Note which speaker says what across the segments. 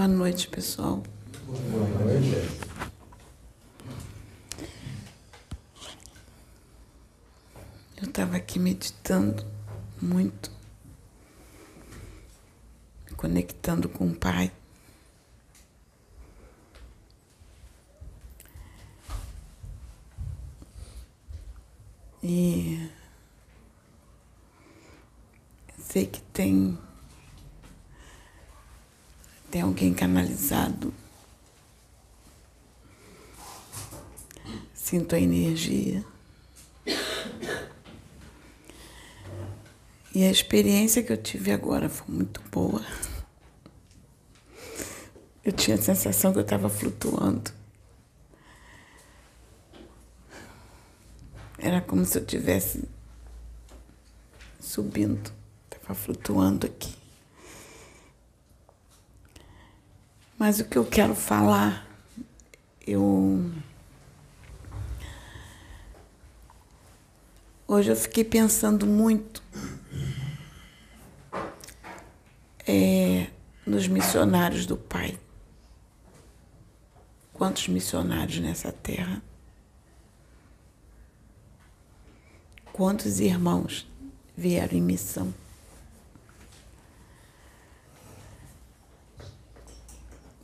Speaker 1: Boa noite, pessoal.
Speaker 2: Boa noite.
Speaker 1: Eu estava aqui meditando muito, me conectando com o Pai. E sei que tem tem alguém canalizado. Sinto a energia. E a experiência que eu tive agora foi muito boa. Eu tinha a sensação que eu estava flutuando. Era como se eu estivesse subindo, estava flutuando aqui. Mas o que eu quero falar, eu. Hoje eu fiquei pensando muito é, nos missionários do Pai. Quantos missionários nessa terra? Quantos irmãos vieram em missão?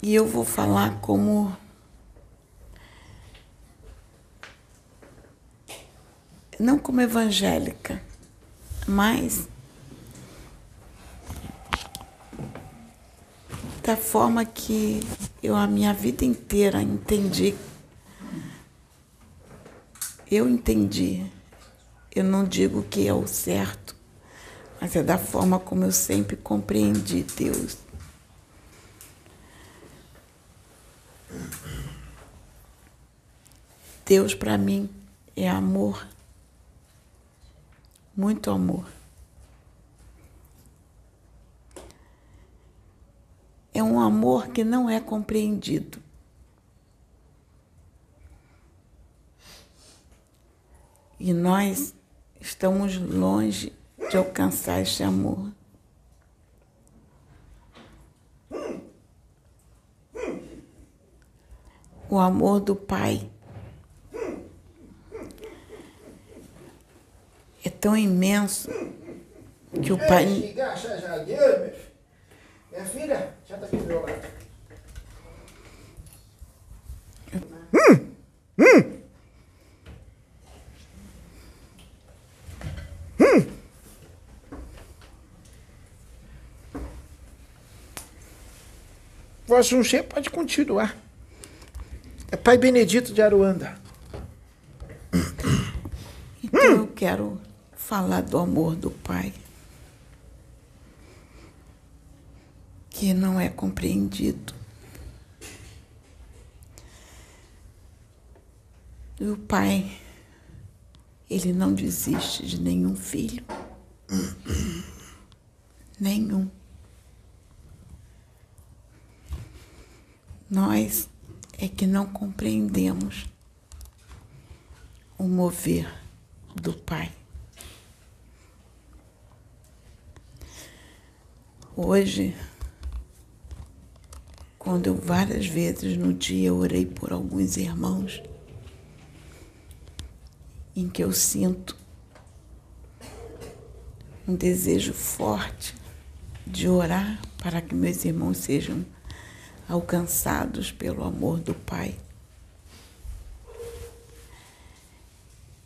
Speaker 1: E eu vou falar como não como evangélica, mas da forma que eu a minha vida inteira entendi. Eu entendi. Eu não digo que é o certo, mas é da forma como eu sempre compreendi Deus. Deus para mim é amor, muito amor. É um amor que não é compreendido. E nós estamos longe de alcançar este amor. O amor do Pai tão imenso que o Pai.
Speaker 2: Minha filha, já tá aqui do meu lado.
Speaker 1: Hum, hum. Hum.
Speaker 2: Junche pode continuar. É Pai Benedito de Aruanda.
Speaker 1: Então eu quero falar do amor do Pai, que não é compreendido. E o Pai, ele não desiste de nenhum filho. Nenhum. Nós é que não compreendemos o mover do Pai. Hoje, quando eu várias vezes no dia orei por alguns irmãos, em que eu sinto um desejo forte de orar para que meus irmãos sejam alcançados pelo amor do Pai.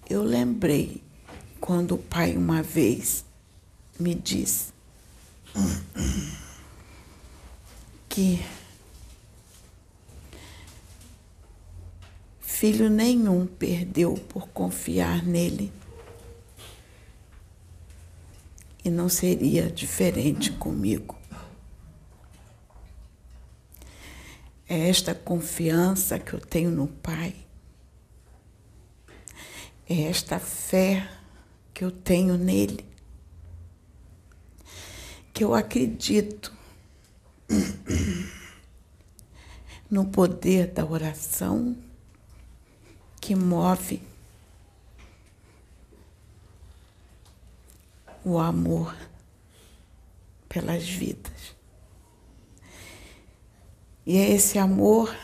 Speaker 1: Eu lembrei quando o Pai uma vez me disse que filho nenhum perdeu por confiar nele. E não seria diferente comigo. É esta confiança que eu tenho no Pai. É esta fé que eu tenho nele. Que eu acredito no poder da oração que move o amor pelas vidas. E é esse amor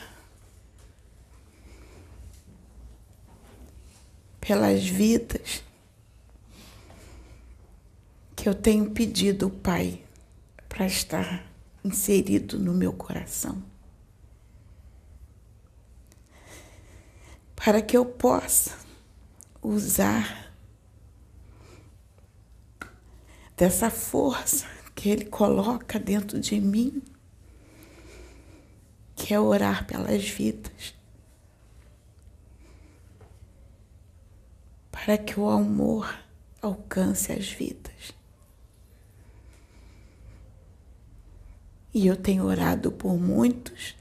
Speaker 1: pelas vidas que eu tenho pedido, Pai, para estar inserido no meu coração. Para que eu possa usar dessa força que Ele coloca dentro de mim, que é orar pelas vidas, para que o amor alcance as vidas. E eu tenho orado por muitos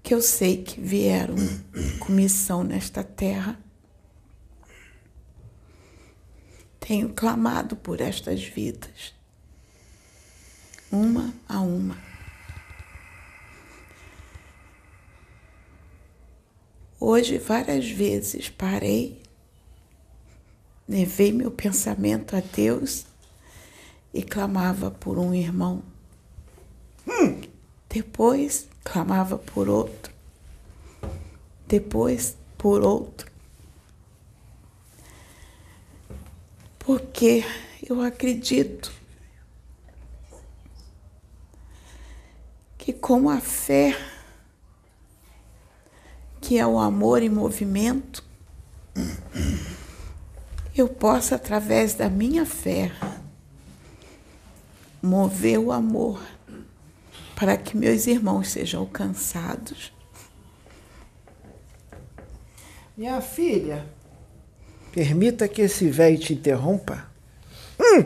Speaker 1: que eu sei que vieram com missão nesta terra. Tenho clamado por estas vidas, uma a uma. Hoje, várias vezes, parei, levei meu pensamento a Deus e clamava por um irmão. Hum. Depois clamava por outro. Depois por outro. Porque eu acredito que com a fé, que é o amor em movimento, eu posso, através da minha fé, mover o amor para que meus irmãos sejam alcançados.
Speaker 2: Minha filha, permita que esse velho te interrompa. Hum!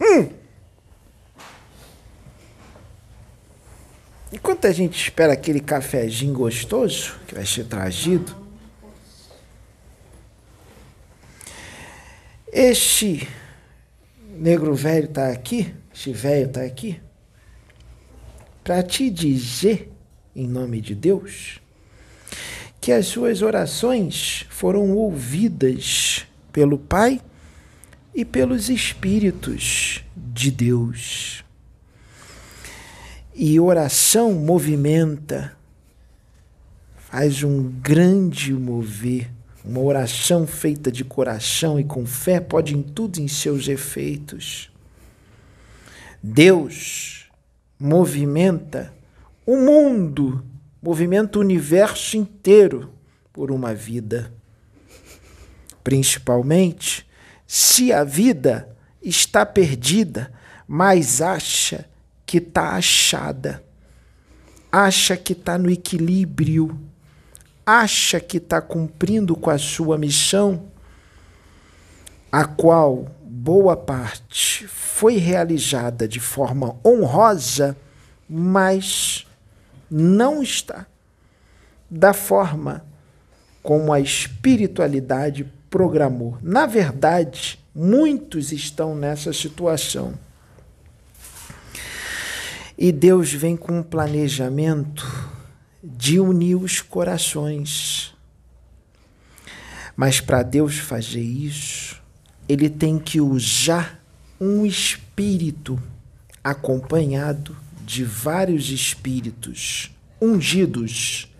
Speaker 2: Hum! Enquanto a gente espera aquele cafezinho gostoso que vai ser trazido, este negro velho está aqui, este velho está aqui, para te dizer, em nome de Deus, que as suas orações foram ouvidas pelo Pai e pelos Espíritos de Deus. E oração movimenta, faz um grande mover uma oração feita de coração e com fé pode em tudo em seus efeitos. Deus movimenta o mundo, movimenta o universo inteiro por uma vida. Principalmente se a vida está perdida, mas acha que está achada, acha que está no equilíbrio acha que está cumprindo com a sua missão, a qual boa parte foi realizada de forma honrosa, mas não está da forma como a espiritualidade programou. Na verdade, muitos estão nessa situação. E Deus vem com um planejamento de unir os corações. Mas para Deus fazer isso, ele tem que usar um espírito acompanhado de vários espíritos ungidos.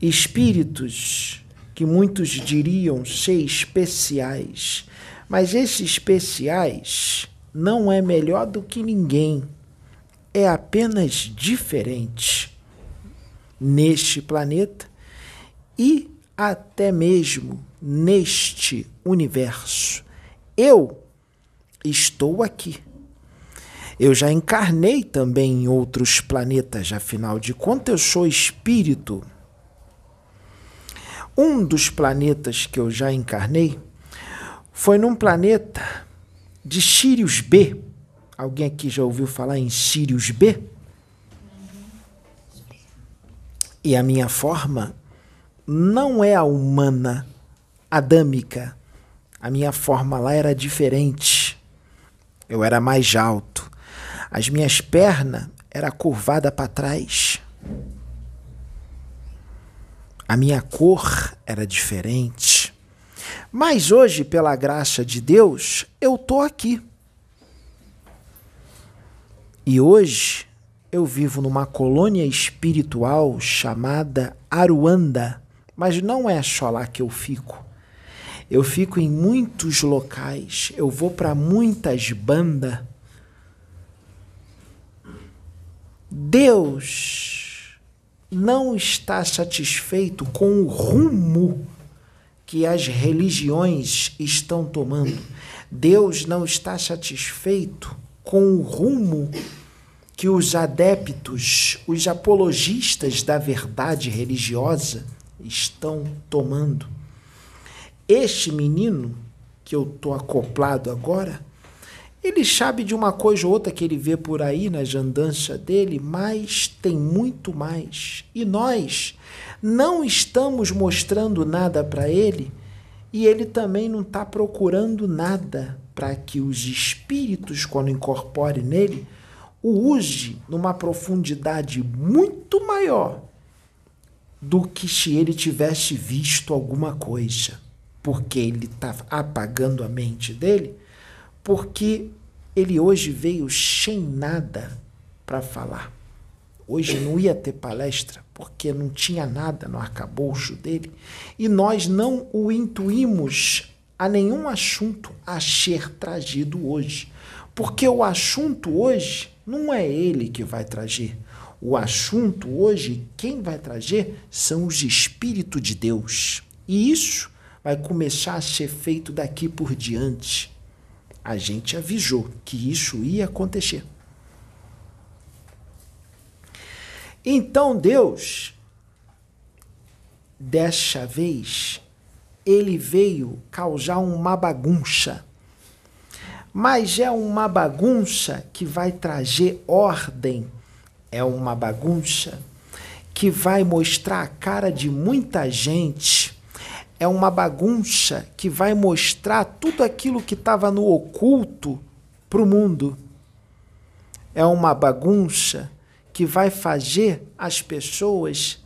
Speaker 2: Espíritos que muitos diriam ser especiais, mas esses especiais não é melhor do que ninguém, é apenas diferente neste planeta e até mesmo neste universo. Eu estou aqui. Eu já encarnei também em outros planetas, afinal de contas, eu sou espírito. Um dos planetas que eu já encarnei foi num planeta de Sirius B. Alguém aqui já ouviu falar em Sirius B? E a minha forma não é a humana, adâmica. A minha forma lá era diferente. Eu era mais alto. As minhas pernas era curvada para trás. A minha cor era diferente. Mas hoje, pela graça de Deus, eu tô aqui. E hoje eu vivo numa colônia espiritual chamada Aruanda, mas não é só lá que eu fico. Eu fico em muitos locais, eu vou para muitas bandas. Deus não está satisfeito com o rumo que as religiões estão tomando. Deus não está satisfeito com o rumo que os adeptos, os apologistas da verdade religiosa estão tomando. Este menino que eu estou acoplado agora, ele sabe de uma coisa ou outra que ele vê por aí nas andanças dele, mas tem muito mais. E nós não estamos mostrando nada para ele e ele também não está procurando nada para que os espíritos, quando incorporem nele, use numa profundidade muito maior do que se ele tivesse visto alguma coisa, porque ele está apagando a mente dele, porque ele hoje veio sem nada para falar. Hoje não ia ter palestra, porque não tinha nada no arcabouço dele, e nós não o intuímos a nenhum assunto a ser trazido hoje. Porque o assunto hoje não é ele que vai trazer. O assunto hoje, quem vai trazer são os Espíritos de Deus. E isso vai começar a ser feito daqui por diante. A gente avisou que isso ia acontecer. Então Deus, dessa vez, ele veio causar uma bagunça mas é uma bagunça que vai trazer ordem, é uma bagunça que vai mostrar a cara de muita gente, é uma bagunça que vai mostrar tudo aquilo que estava no oculto para o mundo. É uma bagunça que vai fazer as pessoas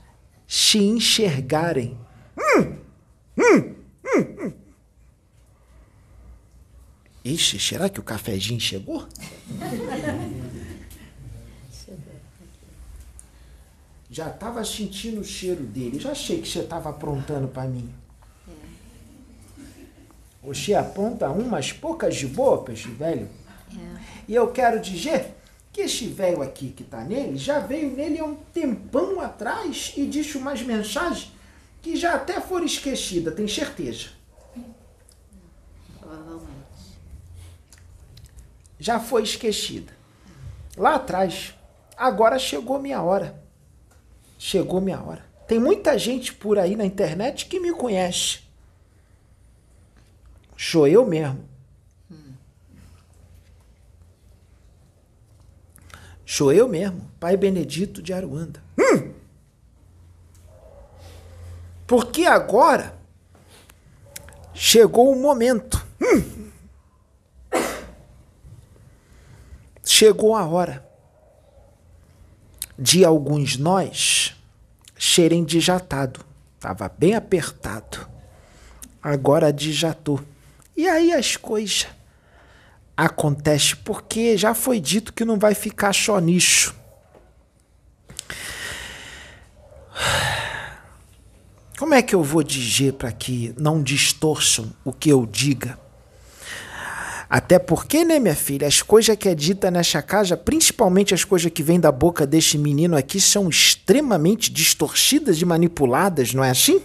Speaker 2: se enxergarem. Hum, hum, hum, hum. Ixi, será que o cafezinho chegou? Já estava sentindo o cheiro dele. Já achei que você estava aprontando para mim. Você apronta umas poucas de boa para esse velho. É. E eu quero dizer que esse velho aqui que está nele já veio nele há um tempão atrás e disse umas mensagens que já até foram esquecidas, tem certeza. Já foi esquecida. Lá atrás. Agora chegou minha hora. Chegou minha hora. Tem muita gente por aí na internet que me conhece. Sou eu mesmo. Sou eu mesmo, Pai Benedito de Aruanda. Hum! Porque agora chegou o momento. Hum! Chegou a hora de alguns nós serem dijatado. Estava bem apertado. Agora dijatou. E aí as coisas acontecem porque já foi dito que não vai ficar só nisso. Como é que eu vou dizer para que não distorçam o que eu diga? Até porque, né, minha filha, as coisas que é dita nessa casa, principalmente as coisas que vêm da boca deste menino aqui, são extremamente distorcidas e manipuladas, não é assim?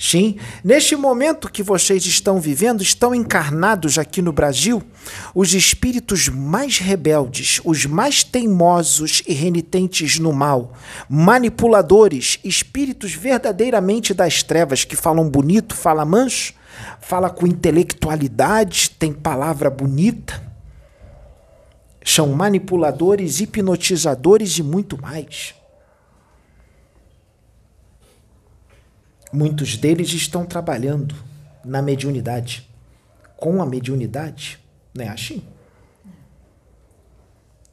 Speaker 2: Sim, neste momento que vocês estão vivendo, estão encarnados aqui no Brasil os espíritos mais rebeldes, os mais teimosos e renitentes no mal, manipuladores, espíritos verdadeiramente das trevas que falam bonito, falam manso, fala com intelectualidade, tem palavra bonita. São manipuladores, hipnotizadores e muito mais. Muitos deles estão trabalhando na mediunidade, com a mediunidade, não é assim?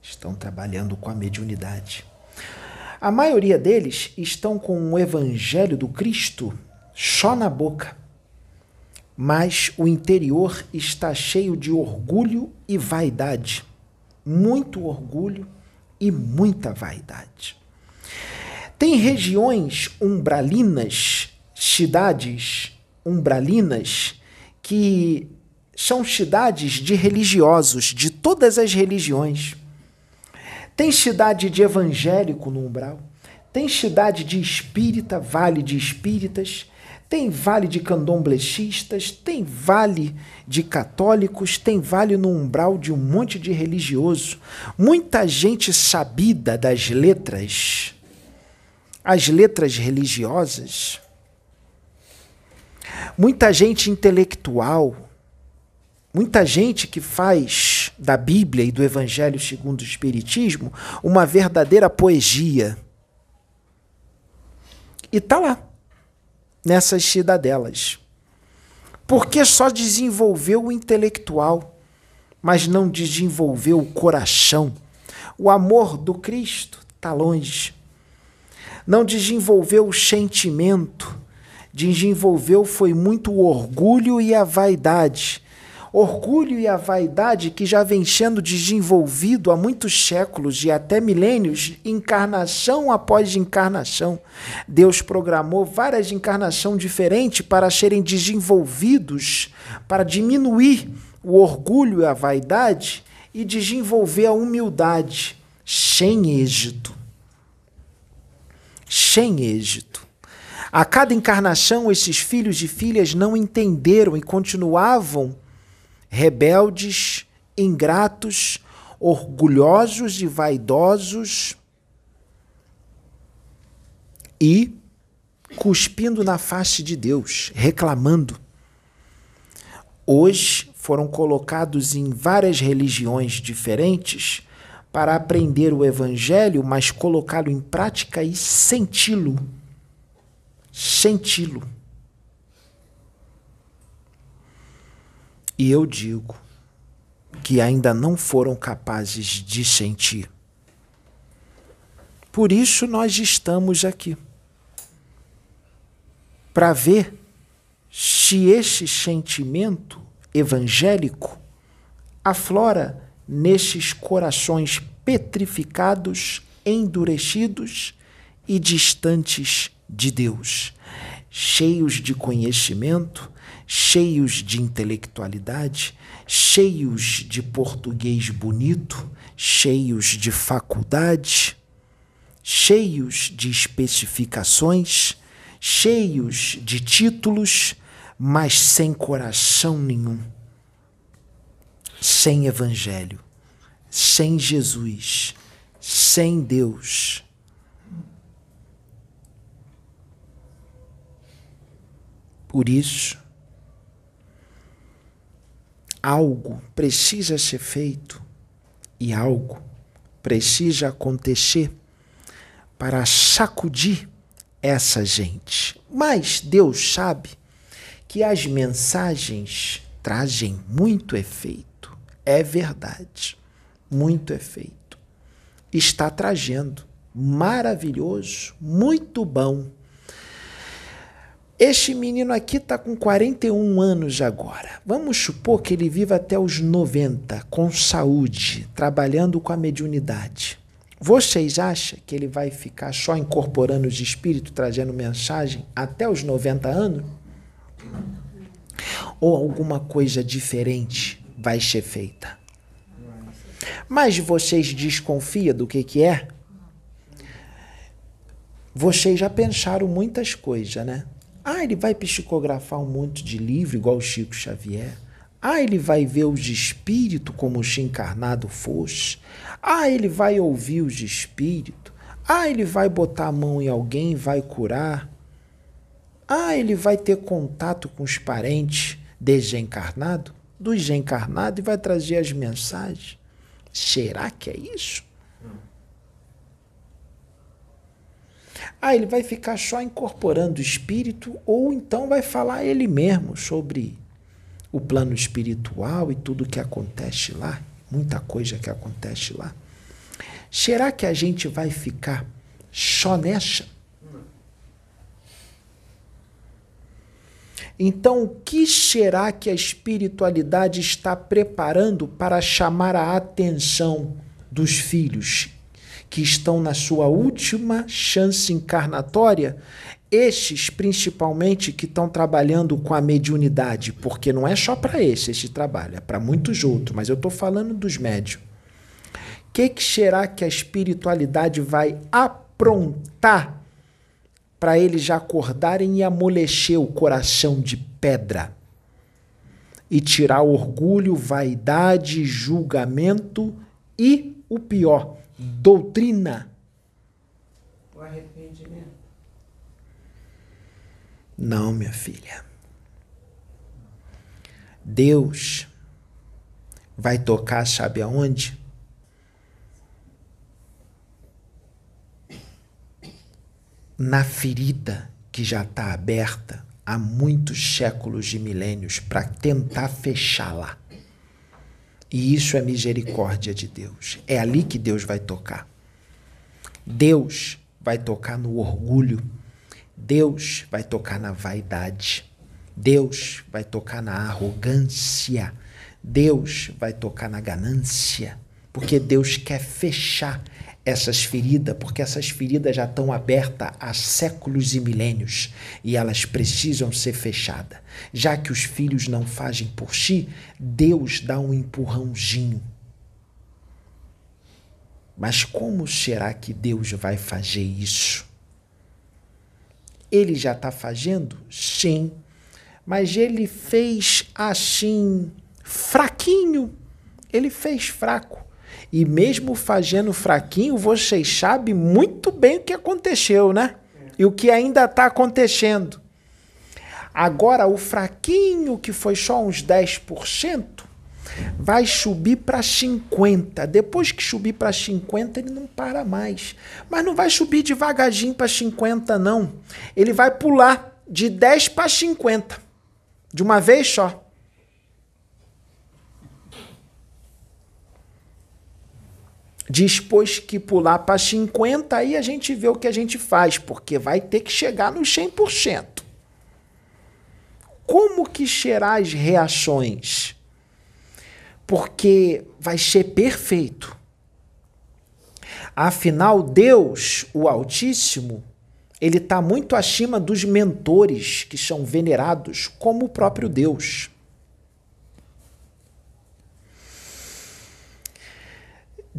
Speaker 2: Estão trabalhando com a mediunidade. A maioria deles estão com o evangelho do Cristo só na boca mas o interior está cheio de orgulho e vaidade. muito orgulho e muita vaidade. Tem regiões umbralinas, cidades umbralinas, que são cidades de religiosos, de todas as religiões. Tem cidade de evangélico no umbral, tem cidade de espírita, vale de espíritas, tem vale de candomblecistas, tem vale de católicos, tem vale no umbral de um monte de religioso. Muita gente sabida das letras, as letras religiosas. Muita gente intelectual, muita gente que faz da Bíblia e do Evangelho segundo o Espiritismo uma verdadeira poesia. E tá lá nessas cidadelas. Porque só desenvolveu o intelectual, mas não desenvolveu o coração. O amor do Cristo está longe. Não desenvolveu o sentimento, desenvolveu foi muito o orgulho e a vaidade orgulho e a vaidade que já vem sendo desenvolvido há muitos séculos e até milênios, encarnação após encarnação. Deus programou várias encarnações diferentes para serem desenvolvidos, para diminuir o orgulho e a vaidade e desenvolver a humildade, sem êxito. Sem êxito. A cada encarnação, esses filhos e filhas não entenderam e continuavam rebeldes, ingratos, orgulhosos e vaidosos e cuspindo na face de Deus, reclamando. Hoje foram colocados em várias religiões diferentes para aprender o evangelho, mas colocá-lo em prática e senti-lo. Senti-lo. E eu digo que ainda não foram capazes de sentir. Por isso nós estamos aqui. Para ver se esse sentimento evangélico aflora nesses corações petrificados, endurecidos e distantes de Deus, cheios de conhecimento, cheios de intelectualidade, cheios de português bonito, cheios de faculdade, cheios de especificações, cheios de títulos, mas sem coração nenhum, sem evangelho, sem Jesus, sem Deus. Por isso, algo precisa ser feito e algo precisa acontecer para sacudir essa gente. Mas Deus sabe que as mensagens trazem muito efeito. É verdade, muito efeito. Está trazendo maravilhoso, muito bom este menino aqui está com 41 anos agora. Vamos supor que ele viva até os 90, com saúde, trabalhando com a mediunidade. Vocês acham que ele vai ficar só incorporando os espíritos, trazendo mensagem até os 90 anos? Ou alguma coisa diferente vai ser feita? Mas vocês desconfiam do que, que é? Vocês já pensaram muitas coisas, né? Ah, ele vai psicografar um monte de livro, igual o Chico Xavier. Ah, ele vai ver os espíritos como o encarnado fosse. Ah, ele vai ouvir os espíritos. Ah, ele vai botar a mão em alguém e vai curar. Ah, ele vai ter contato com os parentes desencarnado, dos encarnados e vai trazer as mensagens. Será que é isso? Ah, ele vai ficar só incorporando o espírito, ou então vai falar ele mesmo sobre o plano espiritual e tudo que acontece lá, muita coisa que acontece lá. Será que a gente vai ficar só nessa? Então, o que será que a espiritualidade está preparando para chamar a atenção dos filhos que estão na sua última chance encarnatória? Estes, principalmente, que estão trabalhando com a mediunidade, porque não é só para esse este trabalho, é para muitos outros, mas eu estou falando dos médios. O que, que será que a espiritualidade vai aprontar para eles já acordarem e amolecer o coração de pedra e tirar orgulho, vaidade, julgamento e o pior, doutrina.
Speaker 1: O arrependimento.
Speaker 2: Não, minha filha. Deus vai tocar, sabe aonde? na ferida que já está aberta há muitos séculos de milênios para tentar fechá-la. E isso é misericórdia de Deus. É ali que Deus vai tocar. Deus vai tocar no orgulho. Deus vai tocar na vaidade. Deus vai tocar na arrogância. Deus vai tocar na ganância. Porque Deus quer fechar essas feridas, porque essas feridas já estão abertas há séculos e milênios e elas precisam ser fechadas. Já que os filhos não fazem por si, Deus dá um empurrãozinho. Mas como será que Deus vai fazer isso? Ele já está fazendo? Sim. Mas ele fez assim, fraquinho. Ele fez fraco. E mesmo fazendo fraquinho, vocês sabem muito bem o que aconteceu, né? E o que ainda está acontecendo. Agora, o fraquinho, que foi só uns 10%, vai subir para 50%. Depois que subir para 50%, ele não para mais. Mas não vai subir devagarzinho para 50%, não. Ele vai pular de 10 para 50%. De uma vez só. Dispôs que pular para 50, aí a gente vê o que a gente faz, porque vai ter que chegar nos 100%. Como que será as reações? Porque vai ser perfeito. Afinal, Deus, o Altíssimo, ele está muito acima dos mentores que são venerados como o próprio Deus.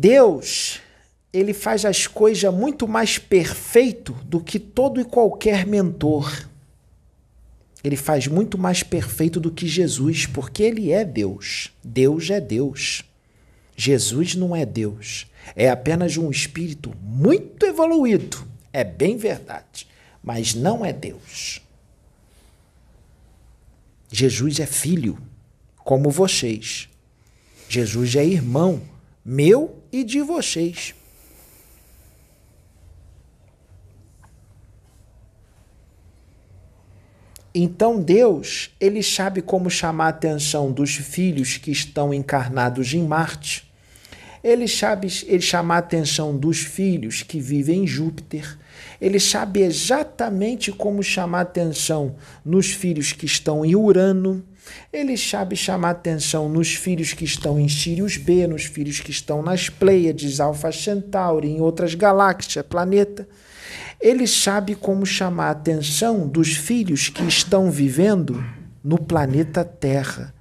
Speaker 2: Deus, ele faz as coisas muito mais perfeito do que todo e qualquer mentor. Ele faz muito mais perfeito do que Jesus, porque ele é Deus. Deus é Deus. Jesus não é Deus. É apenas um espírito muito evoluído. É bem verdade. Mas não é Deus. Jesus é filho, como vocês. Jesus é irmão, meu e de vocês. Então Deus, ele sabe como chamar a atenção dos filhos que estão encarnados em Marte. Ele sabe ele chamar a atenção dos filhos que vivem em Júpiter. Ele sabe exatamente como chamar a atenção nos filhos que estão em Urano. Ele sabe chamar atenção nos filhos que estão em Sirius B, nos filhos que estão nas Pleiades, Alpha Centauri, em outras galáxias, planeta. Ele sabe como chamar atenção dos filhos que estão vivendo no planeta Terra.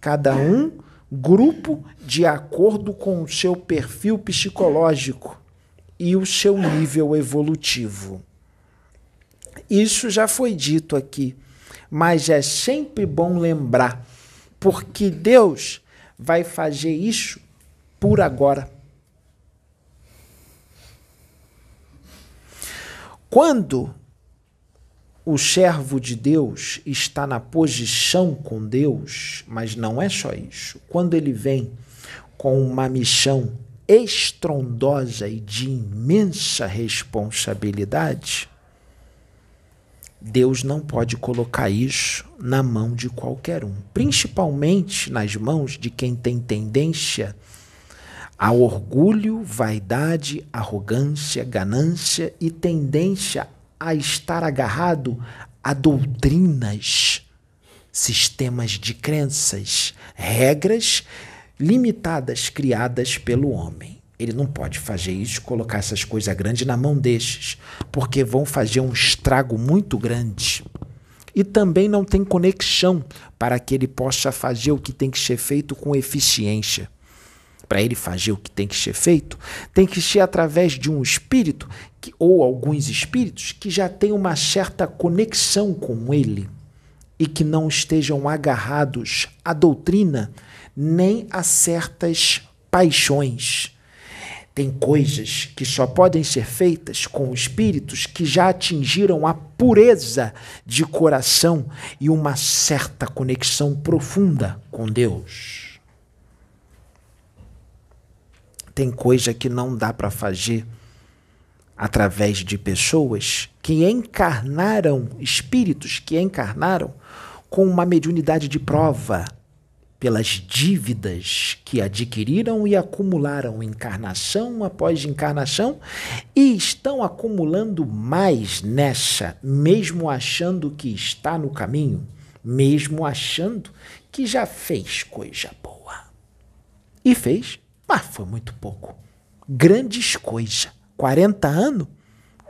Speaker 2: Cada um grupo de acordo com o seu perfil psicológico e o seu nível evolutivo. Isso já foi dito aqui mas é sempre bom lembrar, porque Deus vai fazer isso por agora. Quando o servo de Deus está na posição com Deus, mas não é só isso. Quando ele vem com uma missão estrondosa e de imensa responsabilidade, Deus não pode colocar isso na mão de qualquer um, principalmente nas mãos de quem tem tendência a orgulho, vaidade, arrogância, ganância e tendência a estar agarrado a doutrinas sistemas de crenças, regras limitadas criadas pelo homem. Ele não pode fazer isso, colocar essas coisas grandes na mão destes, porque vão fazer um estrago muito grande. E também não tem conexão para que ele possa fazer o que tem que ser feito com eficiência. Para ele fazer o que tem que ser feito, tem que ser através de um espírito que, ou alguns espíritos que já têm uma certa conexão com ele e que não estejam agarrados à doutrina nem a certas paixões tem coisas que só podem ser feitas com espíritos que já atingiram a pureza de coração e uma certa conexão profunda com Deus. Tem coisa que não dá para fazer através de pessoas que encarnaram, espíritos que encarnaram com uma mediunidade de prova pelas dívidas que adquiriram e acumularam encarnação após encarnação e estão acumulando mais nessa, mesmo achando que está no caminho, mesmo achando que já fez coisa boa. E fez, mas foi muito pouco. Grandes coisas. 40 anos,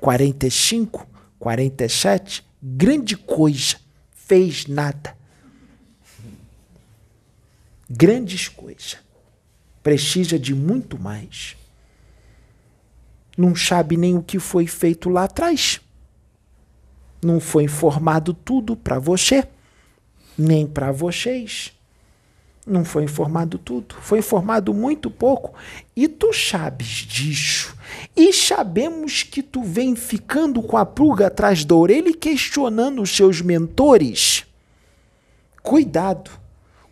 Speaker 2: 45, 47, grande coisa. Fez nada grandes coisas. Precisa de muito mais. Não sabe nem o que foi feito lá atrás. Não foi informado tudo para você, nem para vocês. Não foi informado tudo, foi informado muito pouco. E tu sabes disso. E sabemos que tu vem ficando com a pruga atrás da orelha e questionando os seus mentores. Cuidado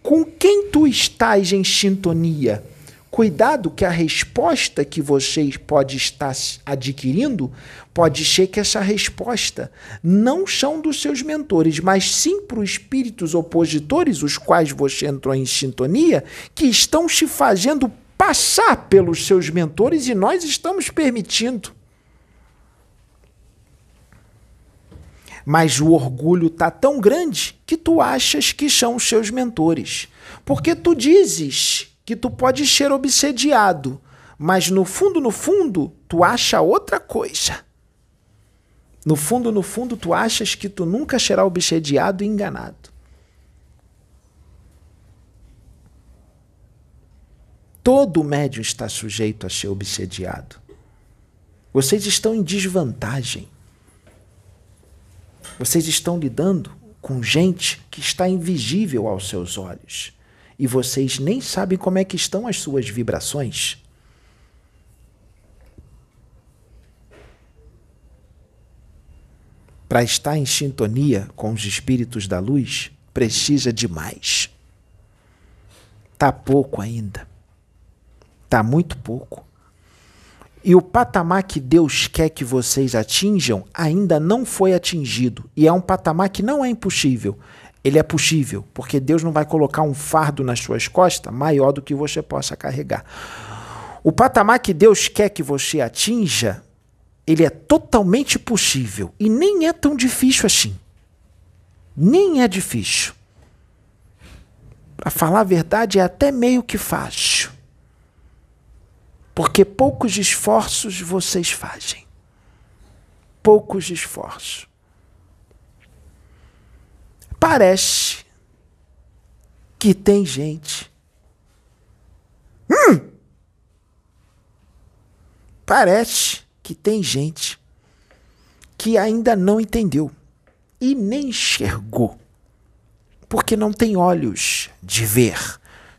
Speaker 2: com quem tu estás em sintonia? Cuidado que a resposta que você pode estar adquirindo pode ser que essa resposta não são dos seus mentores, mas sim para os espíritos opositores, os quais você entrou em sintonia, que estão te fazendo passar pelos seus mentores e nós estamos permitindo. Mas o orgulho tá tão grande que tu achas que são os seus mentores. Porque tu dizes que tu pode ser obsediado, mas no fundo, no fundo, tu acha outra coisa. No fundo, no fundo, tu achas que tu nunca será obsediado e enganado. Todo médium está sujeito a ser obsediado. Vocês estão em desvantagem. Vocês estão lidando com gente que está invisível aos seus olhos. E vocês nem sabem como é que estão as suas vibrações. Para estar em sintonia com os espíritos da luz, precisa de mais. Tá pouco ainda. Tá muito pouco. E o patamar que Deus quer que vocês atinjam ainda não foi atingido. E é um patamar que não é impossível. Ele é possível, porque Deus não vai colocar um fardo nas suas costas maior do que você possa carregar. O patamar que Deus quer que você atinja, ele é totalmente possível e nem é tão difícil assim. Nem é difícil. Para falar a verdade, é até meio que fácil. Porque poucos esforços vocês fazem. Poucos esforços. Parece que tem gente. Hum! Parece que tem gente que ainda não entendeu e nem enxergou, porque não tem olhos de ver,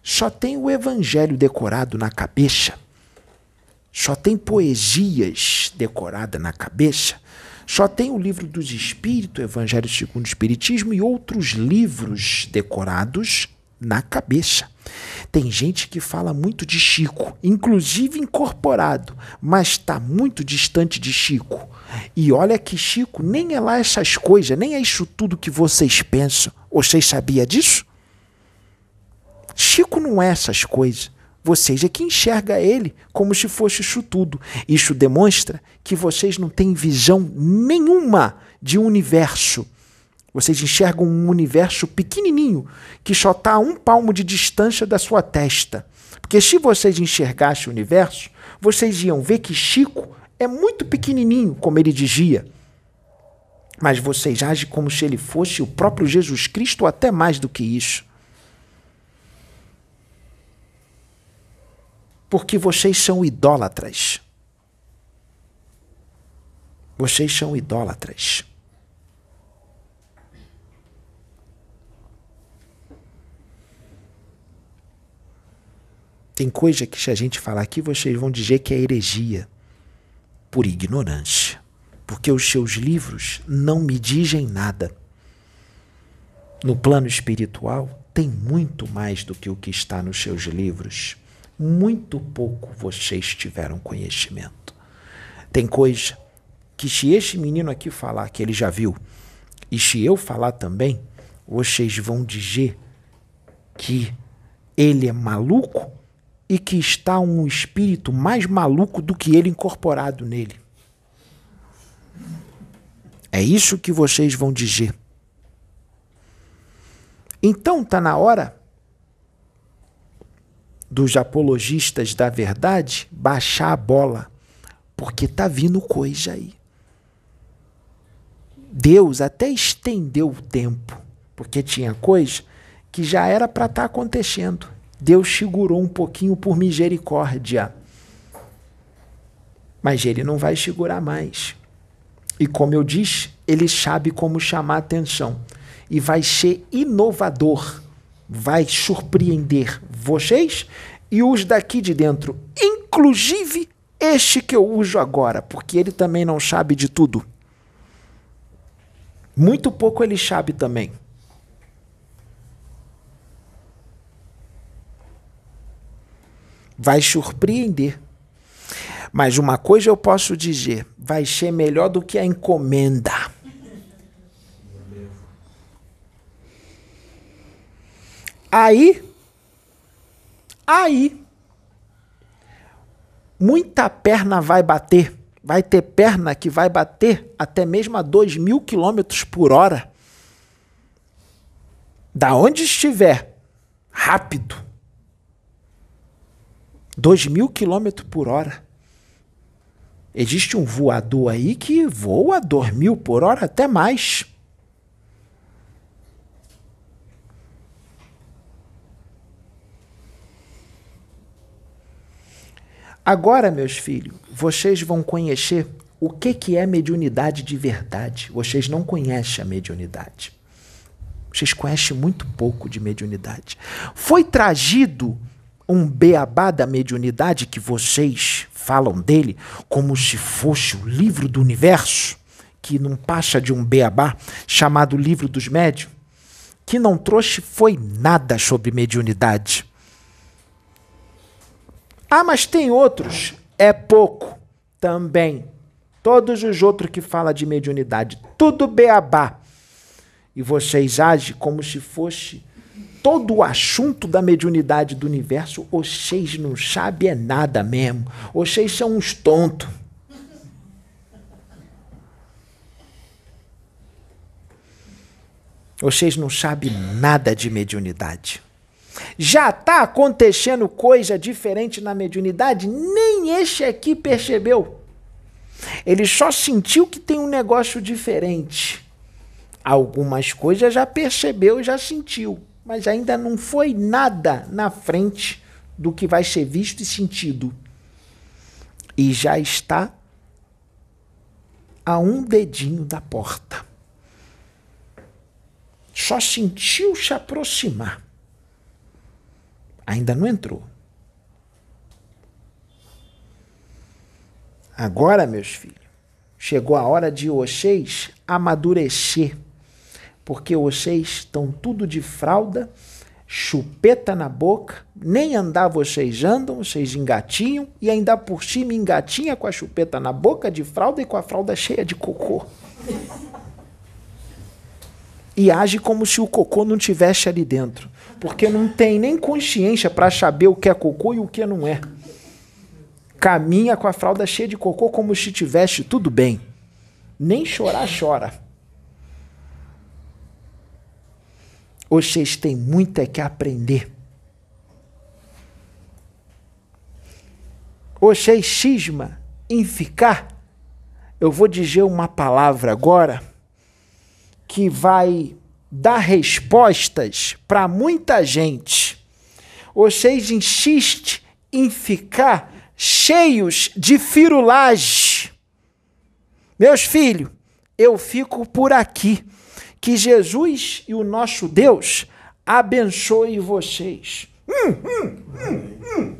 Speaker 2: só tem o evangelho decorado na cabeça só tem poesias decoradas na cabeça, só tem o livro dos Espíritos, Evangelho segundo o Espiritismo e outros livros decorados na cabeça. Tem gente que fala muito de Chico, inclusive incorporado, mas está muito distante de Chico. E olha que Chico nem é lá essas coisas, nem é isso tudo que vocês pensam. Vocês sabiam disso? Chico não é essas coisas. Vocês é que enxerga ele como se fosse isso tudo. Isso demonstra que vocês não têm visão nenhuma de universo. Vocês enxergam um universo pequenininho que só está a um palmo de distância da sua testa. Porque se vocês enxergassem o universo, vocês iam ver que Chico é muito pequenininho, como ele dizia. Mas vocês agem como se ele fosse o próprio Jesus Cristo, até mais do que isso. Porque vocês são idólatras. Vocês são idólatras. Tem coisa que se a gente falar aqui, vocês vão dizer que é heresia, por ignorância. Porque os seus livros não me dizem nada. No plano espiritual, tem muito mais do que o que está nos seus livros. Muito pouco vocês tiveram conhecimento. Tem coisa que, se este menino aqui falar que ele já viu, e se eu falar também, vocês vão dizer que ele é maluco e que está um espírito mais maluco do que ele incorporado nele. É isso que vocês vão dizer. Então está na hora dos apologistas da verdade baixar a bola, porque tá vindo coisa aí. Deus até estendeu o tempo, porque tinha coisa que já era para estar tá acontecendo. Deus segurou um pouquinho por misericórdia. Mas ele não vai segurar mais. E como eu disse, ele sabe como chamar atenção. E vai ser inovador. Vai surpreender vocês e os daqui de dentro. Inclusive este que eu uso agora, porque ele também não sabe de tudo. Muito pouco ele sabe também. vai surpreender. Mas uma coisa eu posso dizer: vai ser melhor do que a encomenda. Aí, aí, muita perna vai bater. Vai ter perna que vai bater até mesmo a 2 mil quilômetros por hora. Da onde estiver, rápido 2 mil quilômetros por hora. Existe um voador aí que voa 2 mil por hora, até mais. Agora, meus filhos, vocês vão conhecer o que, que é mediunidade de verdade. Vocês não conhecem a mediunidade. Vocês conhecem muito pouco de mediunidade. Foi trazido um beabá da mediunidade que vocês falam dele como se fosse o livro do universo, que não passa de um beabá chamado Livro dos Médios, que não trouxe foi nada sobre mediunidade. Ah, mas tem outros. É pouco também. Todos os outros que falam de mediunidade, tudo beabá. E vocês agem como se fosse todo o assunto da mediunidade do universo, vocês não sabem é nada mesmo. Vocês são uns tontos. Vocês não sabem nada de mediunidade. Já está acontecendo coisa diferente na mediunidade? Nem este aqui percebeu. Ele só sentiu que tem um negócio diferente. Algumas coisas já percebeu, já sentiu mas ainda não foi nada na frente do que vai ser visto e sentido. E já está a um dedinho da porta. Só sentiu se aproximar. Ainda não entrou. Agora, meus filhos, chegou a hora de vocês amadurecer porque vocês estão tudo de fralda, chupeta na boca, nem andar vocês andam, vocês engatinham, e ainda por cima engatinha com a chupeta na boca de fralda e com a fralda cheia de cocô. E age como se o cocô não tivesse ali dentro, porque não tem nem consciência para saber o que é cocô e o que não é. Caminha com a fralda cheia de cocô como se tivesse tudo bem. Nem chorar chora. Vocês têm muito é que aprender. Vocês cisma em ficar. Eu vou dizer uma palavra agora que vai dar respostas para muita gente. Vocês insistem em ficar cheios de firulagem. Meus filhos, eu fico por aqui. Que Jesus e o nosso Deus abençoe vocês. Hum, hum, hum.